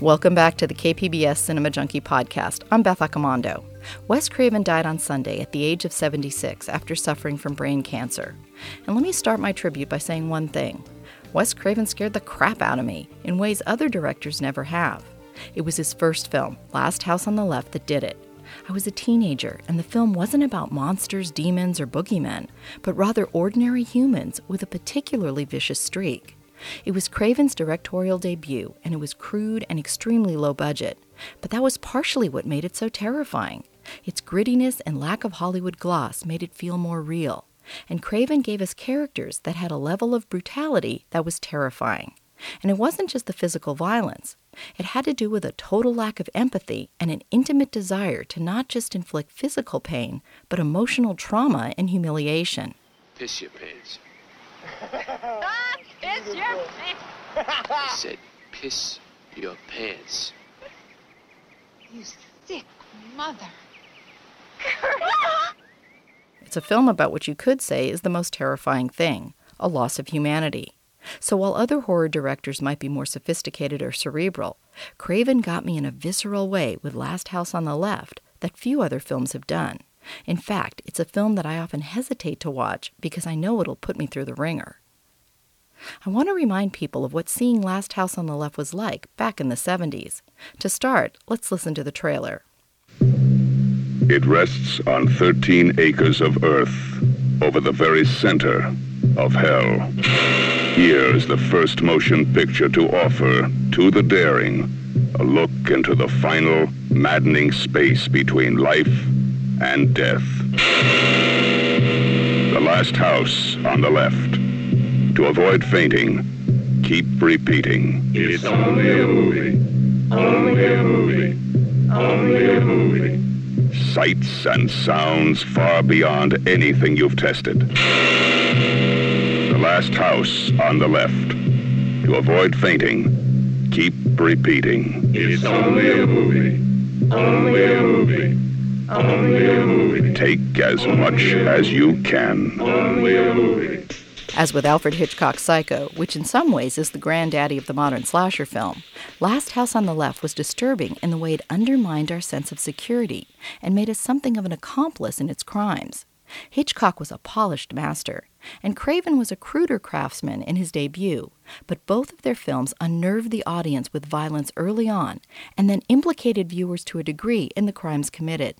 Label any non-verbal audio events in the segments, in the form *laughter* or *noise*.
Welcome back to the KPBS Cinema Junkie podcast. I'm Beth Accomando. Wes Craven died on Sunday at the age of 76 after suffering from brain cancer. And let me start my tribute by saying one thing Wes Craven scared the crap out of me in ways other directors never have. It was his first film, Last House on the Left, that did it. I was a teenager, and the film wasn't about monsters, demons, or boogeymen, but rather ordinary humans with a particularly vicious streak. It was Craven's directorial debut, and it was crude and extremely low budget. But that was partially what made it so terrifying. Its grittiness and lack of Hollywood gloss made it feel more real. And Craven gave us characters that had a level of brutality that was terrifying. And it wasn't just the physical violence. It had to do with a total lack of empathy and an intimate desire to not just inflict physical pain, but emotional trauma and humiliation. Piss your pants. *laughs* Piss your pants. I said piss your pants. You sick mother. *laughs* It's a film about what you could say is the most terrifying thing a loss of humanity. So while other horror directors might be more sophisticated or cerebral, Craven got me in a visceral way with Last House on the Left that few other films have done. In fact, it's a film that I often hesitate to watch because I know it'll put me through the ringer. I want to remind people of what seeing Last House on the Left was like back in the 70s. To start, let's listen to the trailer. It rests on 13 acres of earth over the very center of hell. Here is the first motion picture to offer to the daring a look into the final, maddening space between life and death. The last house on the left. To avoid fainting, keep repeating. It's only a movie. Only a movie. Only a movie. Sights and sounds far beyond anything you've tested. The last house on the left. To avoid fainting, keep repeating. It's only a movie. Only a movie. Only a movie. Take as much as you can. Only a movie. As with Alfred Hitchcock's Psycho, which in some ways is the granddaddy of the modern slasher film, Last House on the Left was disturbing in the way it undermined our sense of security and made us something of an accomplice in its crimes. Hitchcock was a polished master, and Craven was a cruder craftsman in his debut, but both of their films unnerved the audience with violence early on and then implicated viewers to a degree in the crimes committed.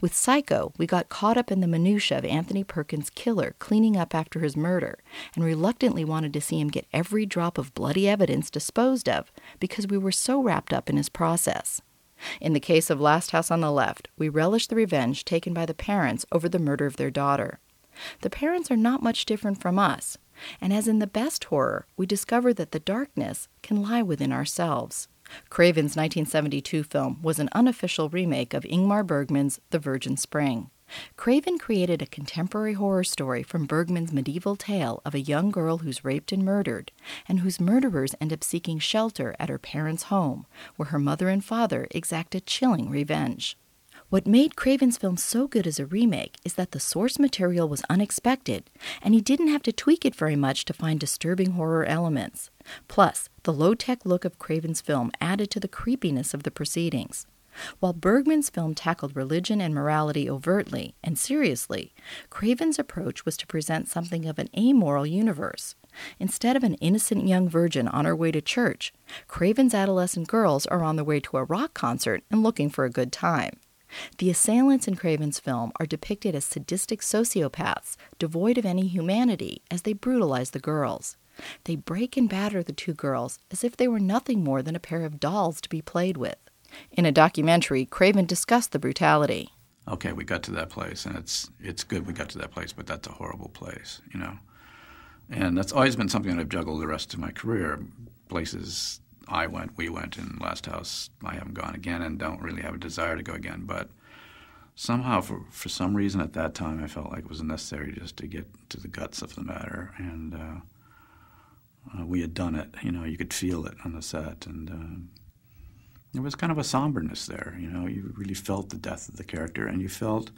With Psycho, we got caught up in the minutiae of Anthony Perkins' killer cleaning up after his murder and reluctantly wanted to see him get every drop of bloody evidence disposed of because we were so wrapped up in his process. In the case of Last House on the Left, we relish the revenge taken by the parents over the murder of their daughter. The parents are not much different from us, and as in the best horror, we discover that the darkness can lie within ourselves. Craven's 1972 film was an unofficial remake of Ingmar Bergman's The Virgin Spring. Craven created a contemporary horror story from Bergman's medieval tale of a young girl who's raped and murdered, and whose murderers end up seeking shelter at her parents' home, where her mother and father exact a chilling revenge. What made Craven's film so good as a remake is that the source material was unexpected, and he didn't have to tweak it very much to find disturbing horror elements. Plus, the low tech look of Craven's film added to the creepiness of the proceedings. While Bergman's film tackled religion and morality overtly and seriously, Craven's approach was to present something of an amoral universe. Instead of an innocent young virgin on her way to church, Craven's adolescent girls are on their way to a rock concert and looking for a good time. The assailants in Craven's film are depicted as sadistic sociopaths, devoid of any humanity, as they brutalize the girls. They break and batter the two girls as if they were nothing more than a pair of dolls to be played with. In a documentary, Craven discussed the brutality. Okay, we got to that place, and it's it's good we got to that place, but that's a horrible place, you know. And that's always been something that I've juggled the rest of my career. Places I went, we went in Last House. I haven't gone again and don't really have a desire to go again. But somehow, for, for some reason at that time, I felt like it was necessary just to get to the guts of the matter. And uh, uh, we had done it. You know, you could feel it on the set. And uh, there was kind of a somberness there. You know, you really felt the death of the character. And you felt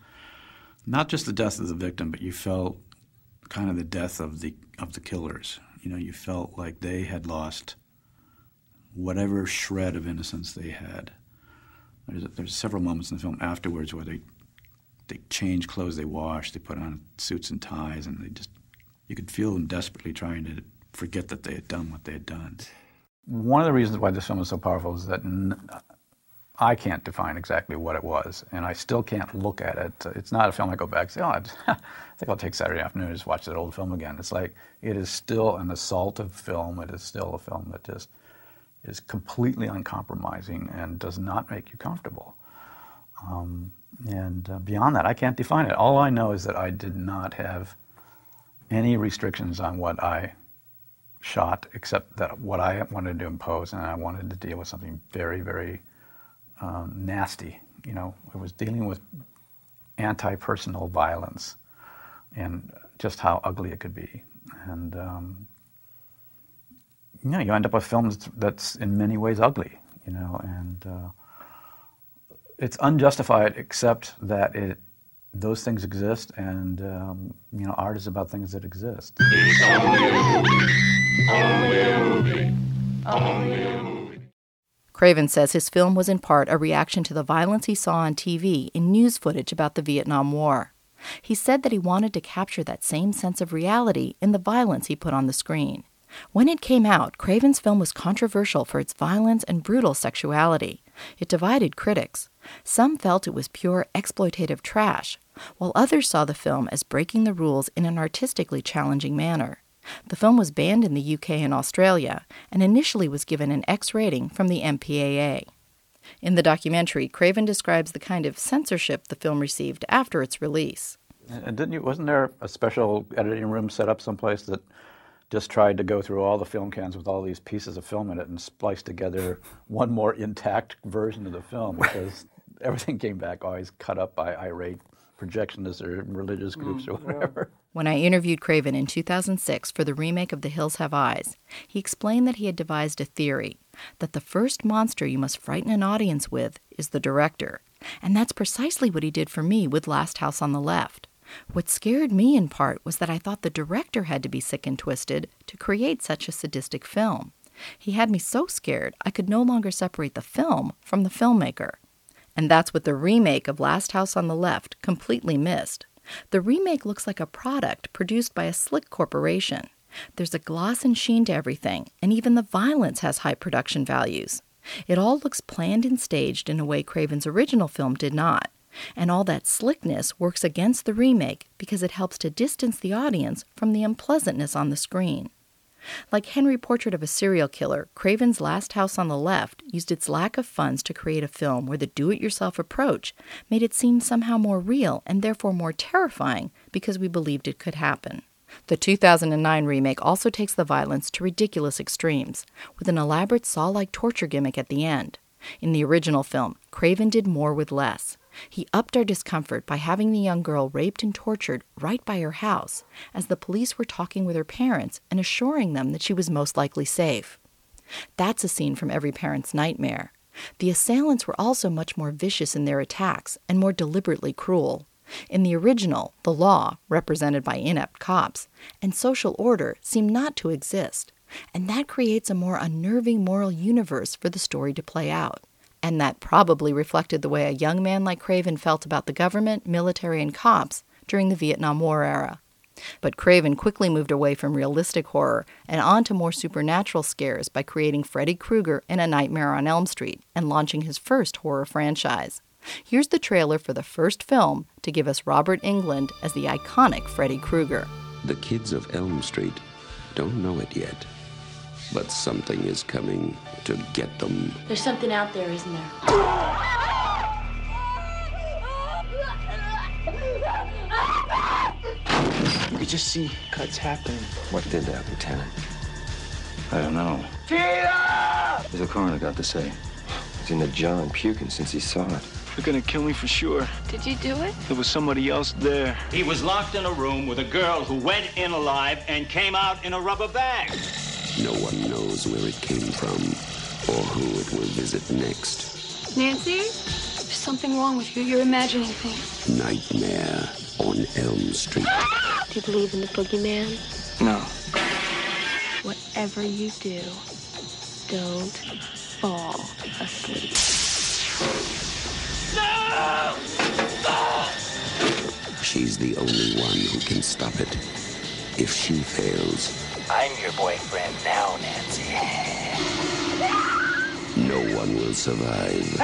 not just the death of the victim, but you felt kind of the death of the of the killers. You know, you felt like they had lost whatever shred of innocence they had. There's, there's several moments in the film afterwards where they they change clothes, they wash, they put on suits and ties, and they just you could feel them desperately trying to forget that they had done what they had done. One of the reasons why this film is so powerful is that I can't define exactly what it was, and I still can't look at it. It's not a film I go back and say, oh, I *laughs* think I'll take Saturday afternoon and just watch that old film again. It's like it is still an assaultive film. It is still a film that just is completely uncompromising and does not make you comfortable. Um, and uh, beyond that, I can't define it. All I know is that I did not have any restrictions on what I shot, except that what I wanted to impose, and I wanted to deal with something very, very um, nasty. You know, it was dealing with anti-personal violence and just how ugly it could be. And um, know, you end up with films that's in many ways ugly. You know, and uh, it's unjustified except that it those things exist, and um, you know, art is about things that exist. Craven says his film was in part a reaction to the violence he saw on TV in news footage about the Vietnam War. He said that he wanted to capture that same sense of reality in the violence he put on the screen. When it came out, Craven's film was controversial for its violence and brutal sexuality. It divided critics. Some felt it was pure exploitative trash, while others saw the film as breaking the rules in an artistically challenging manner. The film was banned in the UK and Australia and initially was given an X rating from the MPAA. In the documentary, Craven describes the kind of censorship the film received after its release. And didn't you? Wasn't there a special editing room set up someplace that just tried to go through all the film cans with all these pieces of film in it and splice together *laughs* one more intact version of the film because *laughs* everything came back always cut up by irate projectionists or religious groups mm, or whatever. *laughs* When I interviewed Craven in 2006 for the remake of The Hills Have Eyes, he explained that he had devised a theory that the first monster you must frighten an audience with is the director. And that's precisely what he did for me with Last House on the Left. What scared me in part was that I thought the director had to be sick and twisted to create such a sadistic film. He had me so scared I could no longer separate the film from the filmmaker. And that's what the remake of Last House on the Left completely missed. The remake looks like a product produced by a slick corporation. There's a gloss and sheen to everything, and even the violence has high production values. It all looks planned and staged in a way Craven's original film did not. And all that slickness works against the remake because it helps to distance the audience from the unpleasantness on the screen. Like Henry Portrait of a Serial Killer, Craven's Last House on the Left used its lack of funds to create a film where the do it yourself approach made it seem somehow more real and therefore more terrifying because we believed it could happen. The 2009 remake also takes the violence to ridiculous extremes, with an elaborate saw like torture gimmick at the end. In the original film, Craven did more with less. He upped our discomfort by having the young girl raped and tortured right by her house as the police were talking with her parents and assuring them that she was most likely safe. That's a scene from every parent's nightmare. The assailants were also much more vicious in their attacks and more deliberately cruel. In the original, the law, represented by inept cops, and social order seem not to exist, and that creates a more unnerving moral universe for the story to play out and that probably reflected the way a young man like Craven felt about the government, military, and cops during the Vietnam War era. But Craven quickly moved away from realistic horror and onto more supernatural scares by creating Freddy Krueger in A Nightmare on Elm Street and launching his first horror franchise. Here's the trailer for the first film to give us Robert Englund as the iconic Freddy Krueger. The kids of Elm Street don't know it yet but something is coming to get them. There's something out there, isn't there? You could just see cuts happening. What did that, Lieutenant? I don't know. Tina! What's the coroner got to say? He's in the John puking since he saw it. They're gonna kill me for sure. Did you do it? There was somebody else there. He was locked in a room with a girl who went in alive and came out in a rubber bag. No one knows where it came from or who it will visit next. Nancy? There's something wrong with you. You're imagining things. Nightmare on Elm Street. Do you believe in the boogeyman? No. Whatever you do, don't fall asleep. She's the only one who can stop it. If she fails, I'm your boyfriend now, Nancy. no one will survive.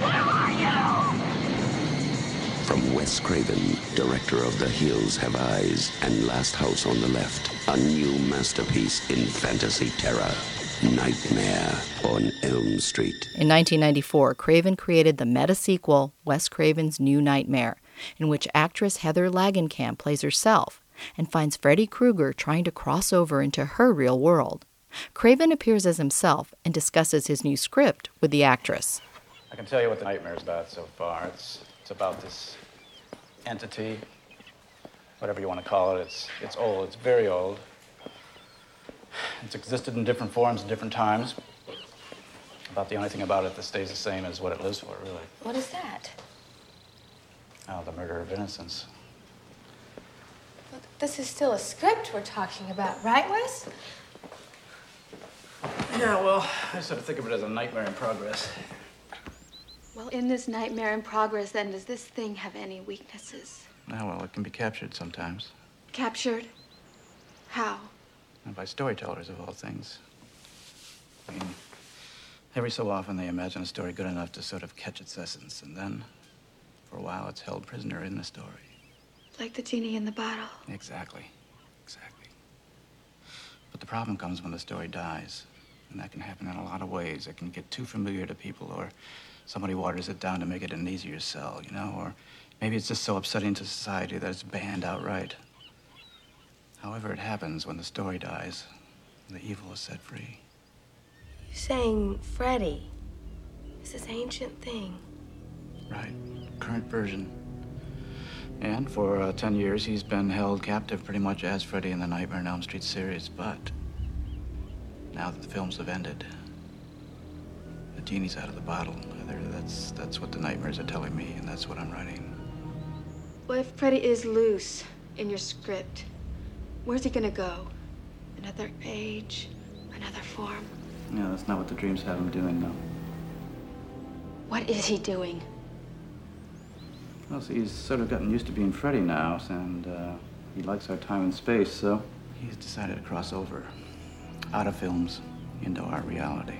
Where are you? From Wes Craven, director of The Hills Have Eyes and Last House on the Left, a new masterpiece in fantasy terror. Nightmare on Elm Street. In 1994, Craven created the meta sequel, Wes Craven's New Nightmare, in which actress Heather Langenkamp plays herself and finds Freddy Krueger trying to cross over into her real world. Craven appears as himself and discusses his new script with the actress. I can tell you what the nightmare is about so far. It's it's about this entity, whatever you want to call it. It's it's old. It's very old. It's existed in different forms at different times. About the only thing about it that stays the same is what it lives for, really. What is that? Oh, the murder of innocence. But this is still a script we're talking about, right, Wes? Yeah, well, I sort of think of it as a nightmare in progress. Well, in this nightmare in progress, then, does this thing have any weaknesses? Oh, well, it can be captured sometimes. Captured? How? And by storytellers, of all things. I mean, every so often they imagine a story good enough to sort of catch its essence, and then, for a while, it's held prisoner in the story. Like the genie in the bottle. Exactly. Exactly. But the problem comes when the story dies. And that can happen in a lot of ways. It can get too familiar to people, or somebody waters it down to make it an easier sell, you know? Or maybe it's just so upsetting to society that it's banned outright. However, it happens when the story dies, the evil is set free. You're saying Freddy is this ancient thing. Right. Current version. And for uh, 10 years, he's been held captive pretty much as Freddy in the Nightmare on Elm Street series. But now that the films have ended, the genie's out of the bottle. That's, that's what the nightmares are telling me, and that's what I'm writing. Well, if Freddy is loose in your script, where's he gonna go? Another age, another form? No, that's not what the dreams have him doing, though. What is he doing? Well, see, he's sort of gotten used to being Freddy now, and uh, he likes our time and space, so he's decided to cross over out of films into our reality.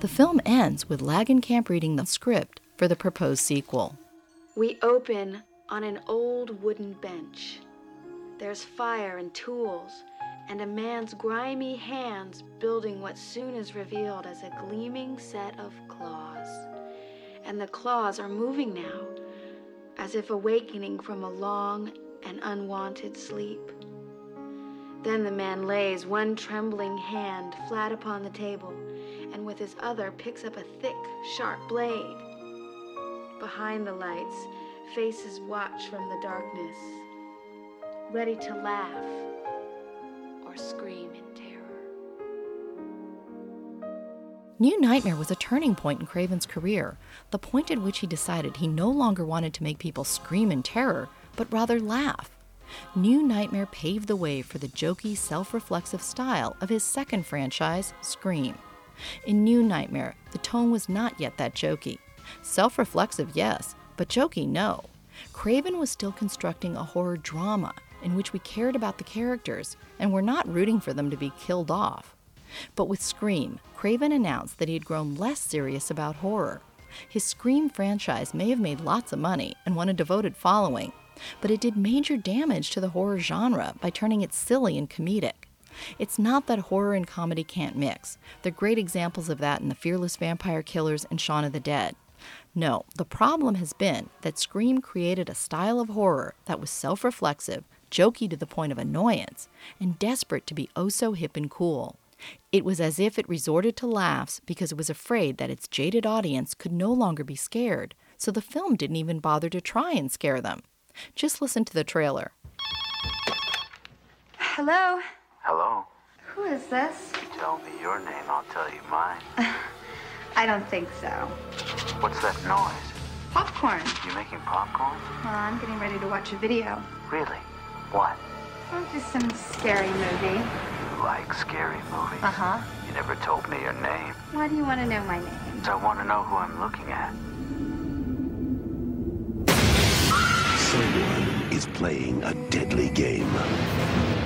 The film ends with Langenkamp reading the script for the proposed sequel. We open on an old wooden bench. There's fire and tools, and a man's grimy hands building what soon is revealed as a gleaming set of claws. And the claws are moving now, as if awakening from a long and unwanted sleep. Then the man lays one trembling hand flat upon the table, and with his other picks up a thick, sharp blade. Behind the lights, faces watch from the darkness, ready to laugh or scream in terror. New Nightmare was a turning point in Craven's career, the point at which he decided he no longer wanted to make people scream in terror, but rather laugh. New Nightmare paved the way for the jokey, self reflexive style of his second franchise, Scream. In New Nightmare, the tone was not yet that jokey. Self reflexive, yes, but jokey, no. Craven was still constructing a horror drama in which we cared about the characters and were not rooting for them to be killed off. But with Scream, Craven announced that he had grown less serious about horror. His Scream franchise may have made lots of money and won a devoted following, but it did major damage to the horror genre by turning it silly and comedic. It's not that horror and comedy can't mix. They're great examples of that in The Fearless Vampire Killers and Shaun of the Dead. No, the problem has been that Scream created a style of horror that was self reflexive, jokey to the point of annoyance, and desperate to be oh so hip and cool. It was as if it resorted to laughs because it was afraid that its jaded audience could no longer be scared, so the film didn't even bother to try and scare them. Just listen to the trailer. Hello? Hello. Who is this? Tell me your name, I'll tell you mine. *laughs* I don't think so. What's that noise? Popcorn. You making popcorn? Well, I'm getting ready to watch a video. Really? What? Oh, just some scary movie. You like scary movies? Uh huh. You never told me your name. Why do you want to know my name? So I want to know who I'm looking at. Someone is playing a deadly game.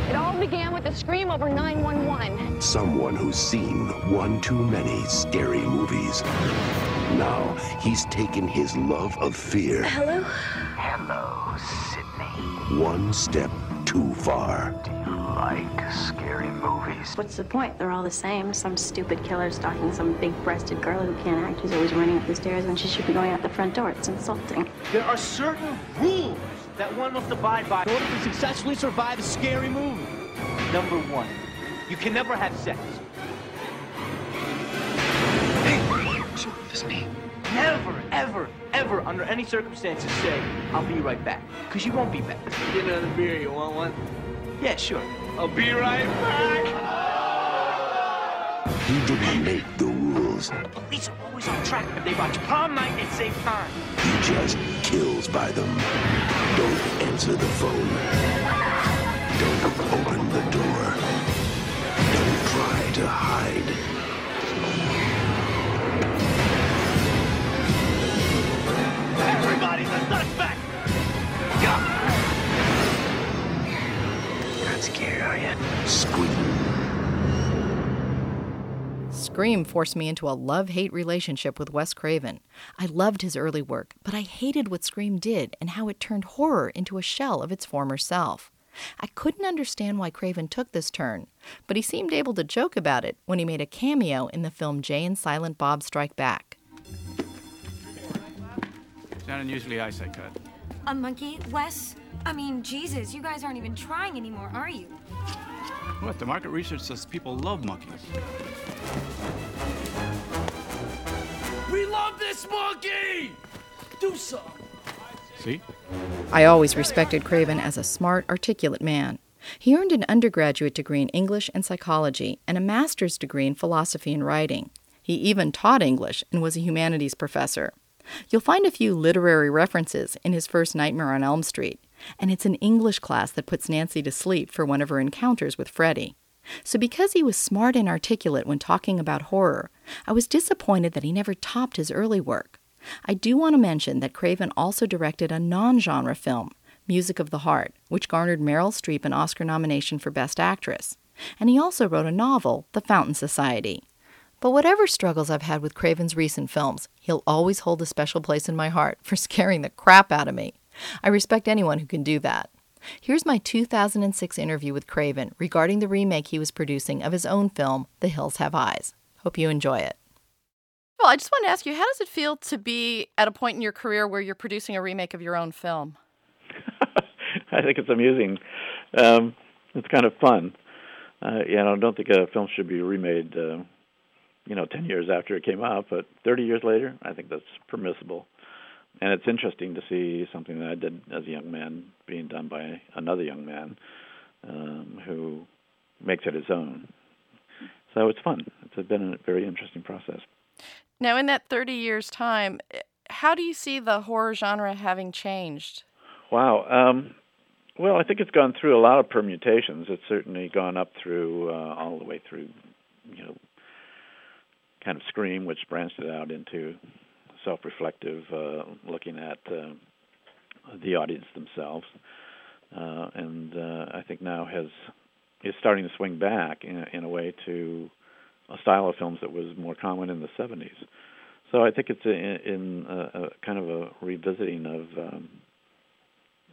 It all began with a scream over 911. Someone who's seen one too many scary movies. Now he's taken his love of fear Hello? Hello, Sidney. one step too far. Do you like scary movies? What's the point? They're all the same. Some stupid killer stalking some big-breasted girl who can't act, who's always running up the stairs when she should be going out the front door. It's insulting. There are certain rules that one must abide by in order to successfully survive a scary movie. Number one, you can never have sex. Never, ever, ever, under any circumstances, say, I'll be right back. Because you won't be back. Get another beer, you want one? Yeah, sure. I'll be right back. You didn't make the rules. The Police are always on track if they watch prom night at same time. He just kills by them. Don't answer the phone. Don't open the door. Don't try to hide. Scared, are you? Scream. Scream forced me into a love hate relationship with Wes Craven. I loved his early work, but I hated what Scream did and how it turned horror into a shell of its former self. I couldn't understand why Craven took this turn, but he seemed able to joke about it when he made a cameo in the film Jay and Silent Bob Strike Back. Shannen, usually I say cut. A monkey? Wes? I mean, Jesus, you guys aren't even trying anymore, are you? What? The market research says people love monkeys. We love this monkey! Do something! See? I always respected Craven as a smart, articulate man. He earned an undergraduate degree in English and psychology and a master's degree in philosophy and writing. He even taught English and was a humanities professor. You'll find a few literary references in his first Nightmare on Elm Street, and it's an English class that puts Nancy to sleep for one of her encounters with Freddy. So, because he was smart and articulate when talking about horror, I was disappointed that he never topped his early work. I do want to mention that Craven also directed a non genre film, Music of the Heart, which garnered Meryl Streep an Oscar nomination for Best Actress. And he also wrote a novel, The Fountain Society. But whatever struggles I've had with Craven's recent films, he'll always hold a special place in my heart for *laughs* scaring the crap out of me. I respect anyone who can do that. Here's my 2006 interview with Craven regarding the remake he was producing of his own film, The Hills Have Eyes. Hope you enjoy it. Well, I just want to ask you, how does it feel to be at a point in your career where you're producing a remake of your own film? *laughs* I think it's amusing. Um, it's kind of fun. Uh, you know, I don't think a film should be remade, uh, you know, 10 years after it came out, but 30 years later, I think that's permissible. And it's interesting to see something that I did as a young man being done by another young man um, who makes it his own. So it's fun. It's been a very interesting process. Now, in that 30 years' time, eh, how do you see the horror genre having changed? Wow. Um, well, I think it's gone through a lot of permutations. It's certainly gone up through uh, all the way through, you know, kind of Scream, which branched it out into self-reflective, uh, looking at uh, the audience themselves, uh, and uh, I think now has is starting to swing back in, in a way to a style of films that was more common in the 70s. So I think it's a, in a, a kind of a revisiting of, um,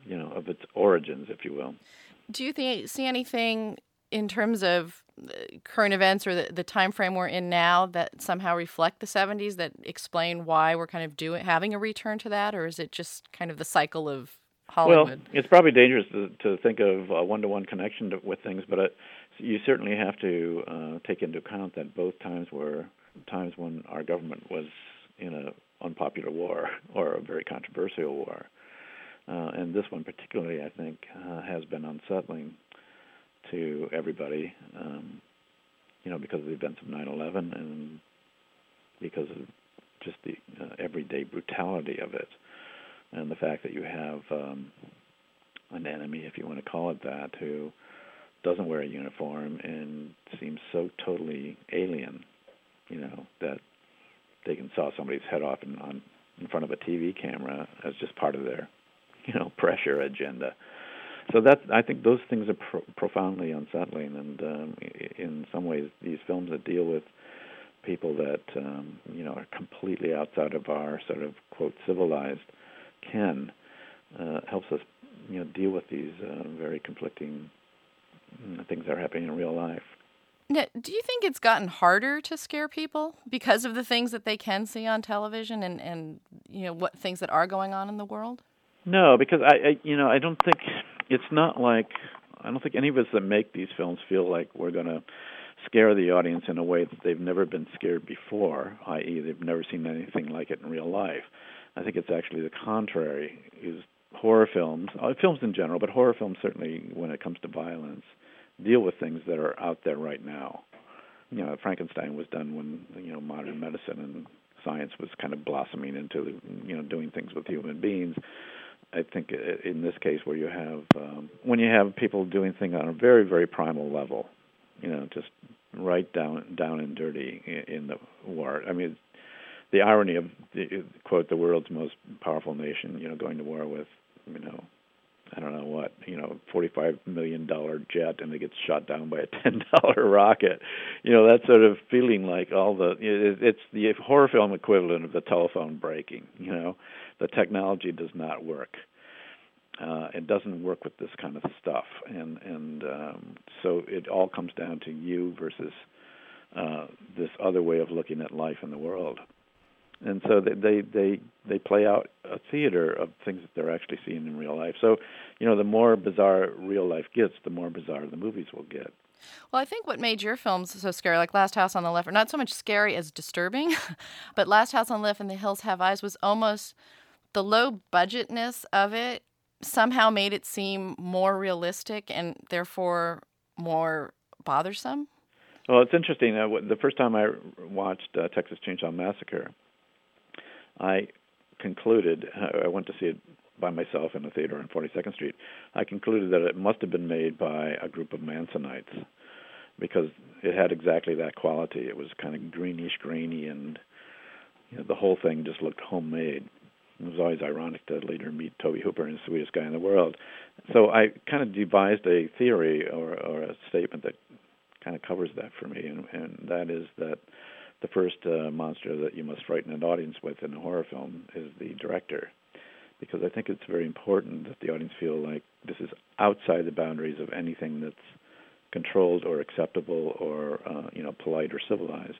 you know, of its origins, if you will. Do you think, see anything in terms of uh, current events or the, the time frame we're in now that somehow reflect the 70s that explain why we're kind of doing having a return to that or is it just kind of the cycle of Hollywood? Well, it's probably dangerous to, to think of a one-to-one connection to, with things, but it, you certainly have to uh, take into account that both times were times when our government was in a unpopular war *laughs* or a very controversial war. Uh, and this one particularly, I think, uh, has been unsettling to everybody, um, you know, because of the events of 9/11 and because of just the uh, everyday brutality of it, and the fact that you have um, an enemy, if you want to call it that, who doesn't wear a uniform and seems so totally alien, you know, that they can saw somebody's head off in, on in front of a TV camera as just part of their, you know, pressure agenda. So that I think those things are pro- profoundly unsettling, and um, in some ways, these films that deal with people that um, you know are completely outside of our sort of quote civilized ken uh, helps us you know deal with these uh, very conflicting mm, things that are happening in real life. Now, do you think it's gotten harder to scare people because of the things that they can see on television and, and you know what things that are going on in the world? No, because I, I you know I don't think it's not like I don't think any of us that make these films feel like we're going to scare the audience in a way that they've never been scared before, i.e., they've never seen anything like it in real life. I think it's actually the contrary. Is horror films, uh, films in general, but horror films certainly when it comes to violence, deal with things that are out there right now. You know, Frankenstein was done when you know modern medicine and science was kind of blossoming into you know doing things with human beings. I think in this case where you have um, when you have people doing things on a very very primal level, you know, just right down down and dirty in, the war. I mean, the irony of the, quote the world's most powerful nation, you know, going to war with, you know, I don't know what, you know, forty-five million dollar jet, and it gets shot down by a *laughs* ten dollar rocket. You know, that sort of feeling like all the it, it's the horror film equivalent of the telephone breaking. You know, the technology does not work. Uh, it doesn't work with this kind of stuff, and and um, so it all comes down to you versus uh, this other way of looking at life in the world and so they, they they they play out a theater of things that they're actually seeing in real life. So, you know, the more bizarre real life gets, the more bizarre the movies will get. Well, I think what made your films so scary, like Last House on the Left, or not so much scary as disturbing, *laughs* but Last House on the Left and The Hills Have Eyes was almost the low budgetness of it somehow made it seem more realistic and therefore more bothersome. Well, it's interesting. Uh, the first time I watched uh, Texas Chainsaw Massacre, I concluded, I went to see it by myself in a theater on 42nd Street. I concluded that it must have been made by a group of Mansonites because it had exactly that quality. It was kind of greenish, grainy, and you know, the whole thing just looked homemade. It was always ironic to later meet Tobe Hooper and the sweetest guy in the world. So I kind of devised a theory or, or a statement that kind of covers that for me, and, and that is that the first uh, monster that you must frighten an audience with in a horror film is the director, because I think it's very important that the audience feel like this is outside the boundaries of anything that's controlled or acceptable or uh, you know polite or civilized.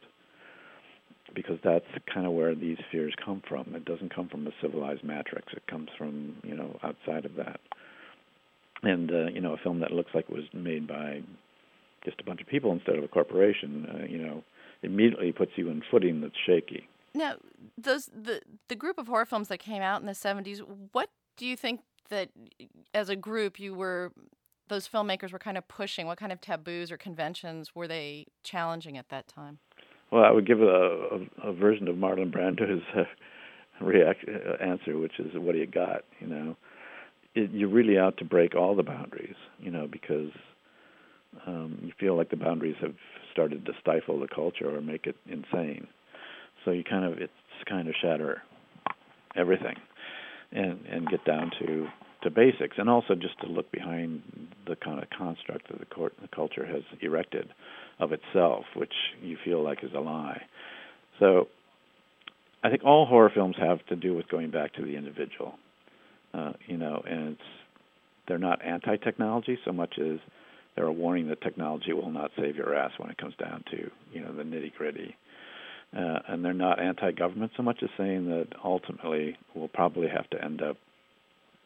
Because that's kind of where these fears come from. It doesn't come from a civilized matrix. It comes from you know outside of that. And uh, you know a film that looks like it was made by just a bunch of people instead of a corporation. Uh, you know immediately puts you in footing that's shaky. Now, those the the group of horror films that came out in the '70s. What do you think that, as a group, you were those filmmakers were kind of pushing? What kind of taboos or conventions were they challenging at that time? Well, I would give a, a, a version of Marlon Brando's uh, react, uh, answer, which is what he got. You know, it, you're really out to break all the boundaries. You know, because um, you feel like the boundaries have started to stifle the culture or make it insane. So you kind of it's kind of shatter everything and and get down to to basics and also just to look behind the kind of construct that the, court, the culture has erected of itself, which you feel like is a lie. So I think all horror films have to do with going back to the individual, uh, you know, and it's they're not anti-technology so much as they're a warning that technology will not save your ass when it comes down to you know the nitty gritty. Uh, and they're not anti-government so much as saying that ultimately we'll probably have to end up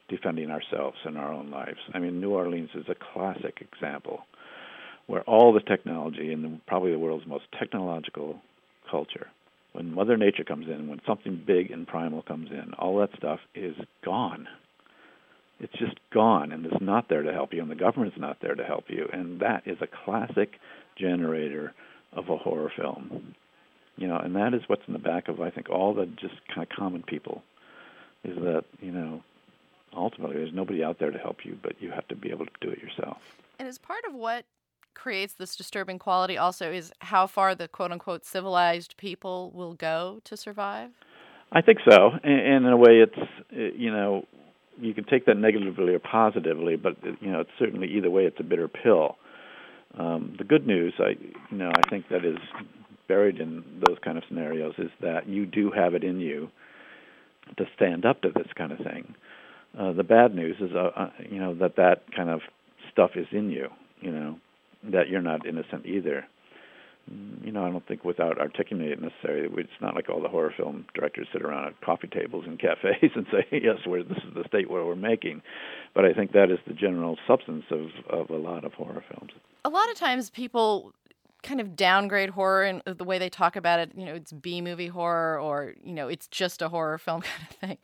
defending ourselves in our own lives. I mean, New Orleans is a classic example where all the technology and probably the world's most technological culture, when Mother Nature comes in, when something big and primal comes in, all that stuff is gone. It's just gone, and it's not there to help you, and the government's not there to help you, and that is a classic generator of a horror film. You know, and that is what's in the back of I think all the just kind of common people, is that you know, ultimately there's nobody out there to help you, but you have to be able to do it yourself. And as part of what creates this disturbing quality also is how far the quote unquote civilized people will go to survive? I think so. And in a way, it's, eh, you know, you can take that negatively or positively, but, you know, it's certainly either way, it's a bitter pill. Um, the good news, I, you know, I think that is buried in those kind of scenarios is that you do have it in you to stand up to this kind of thing. Uh, the bad news is, uh, uh, you know, that that kind of stuff is in you. You know, that you're not innocent either. You know, I don't think without articulating it necessarily, it's not like all the horror film directors sit around at coffee tables in *laughs* cafes and say, "Yes, we're this is the state where we're making." But I think that is the general substance of of a lot of horror films. A lot of times, people kind of downgrade horror in the way they talk about it. You know, it's B movie horror, or you know, it's just a horror *laughs* film kind of thing.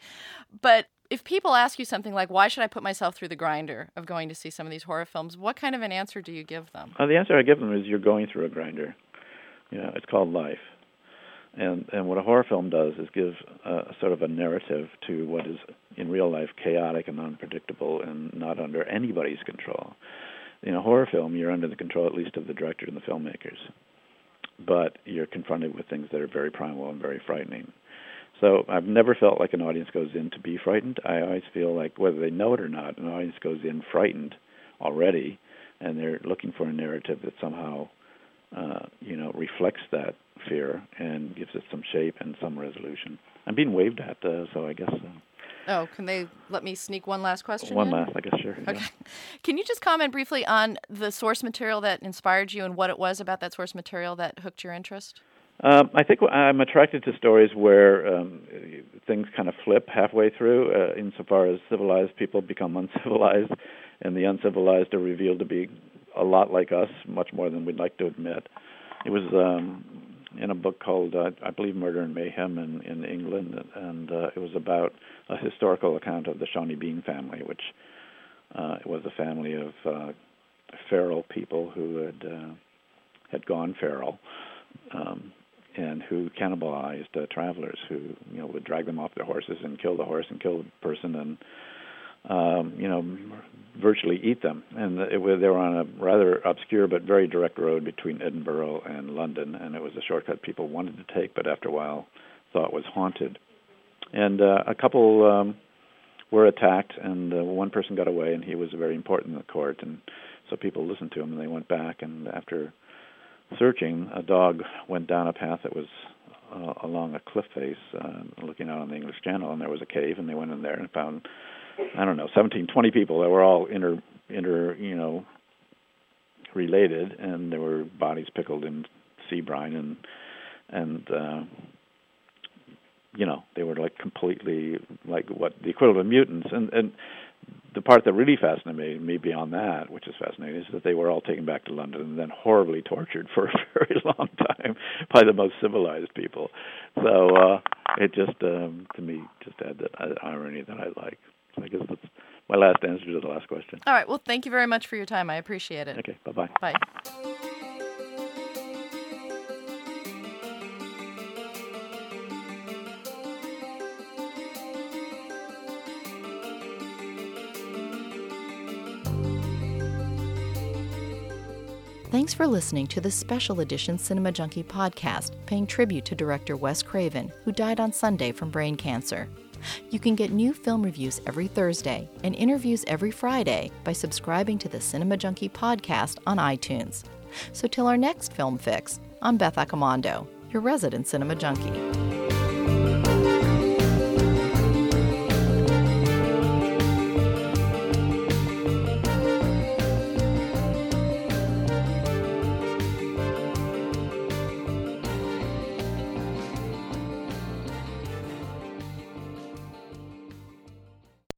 But if people ask you something like, "Why should I put myself through the grinder of going to see some of these horror films?" What kind of an answer do you give them? Uh, the answer I give them is, "You're going through a grinder. You know, it's called life." And and what a horror film does is give a, sort of a narrative to what is in real life chaotic and unpredictable and not under anybody's control. In a horror film, you're under the control at least of the director and the filmmakers, but you're confronted with things that are very primal and very frightening. So I've never felt like an audience goes in to be frightened. I always feel like whether they know it or not, an audience goes in frightened already, and they're looking for a narrative that somehow, uh, you know, reflects that fear and gives it some shape and some resolution. I'm being waved at, uh, so I guess. Uh, Oh, can they let me sneak one last question? One in? last, I guess, sure. Okay. Yeah. *laughs* Can you just comment briefly on the source material that inspired you and what it was about that source material that hooked your interest? Um, I think I'm attracted to stories where um, things kind of flip halfway through, uh, insofar as civilized people become *laughs* uncivilized, and the uncivilized are revealed to be a lot like us, much more than we'd like to admit. It was um, in a book called, uh, I believe, Murder and Mayhem in, in England, and uh, it was about a historical account of the Sawney Bean family, which uh, was a family of uh, feral people who had uh, had gone feral. Um, and who cannibalized uh, travelers who you know would drag them off their horses and kill the horse and kill the person and um, you know virtually eat them. And it was, they were on a rather obscure but very direct road between Edinburgh and London, and it was a shortcut people wanted to take, but after a while thought was haunted. And uh, a couple um, were attacked, and uh, one person got away, and he was very important in the court, and so people listened to him, and they went back, and after searching, a dog went down a path that was uh, along a cliff face, uh, looking out on the English Channel, and there was a cave, and they went in there and found, I don't know, 17, 20 people that were all inter, inter, you know, related, and there were bodies pickled in sea brine, and and uh, you know, they were like completely like what the equivalent of mutants, and and the part that really fascinated me beyond that, which is fascinating, is that they were all taken back to London and then horribly *laughs* tortured for a very long time by the most civilized people. So uh, it just, um, to me, just had that irony that I like. So I guess that's my last answer to the last question. All right. Well, thank you very much for your time. I appreciate it. Okay. Bye-bye. Bye. Thanks for listening to the special edition Cinema Junkie podcast, paying tribute to director Wes Craven, who died on Sunday from brain cancer. You can get new film reviews every Thursday and interviews every Friday by subscribing to the Cinema Junkie podcast on iTunes. So, till our next film fix, I'm Beth Accomando, your resident cinema junkie.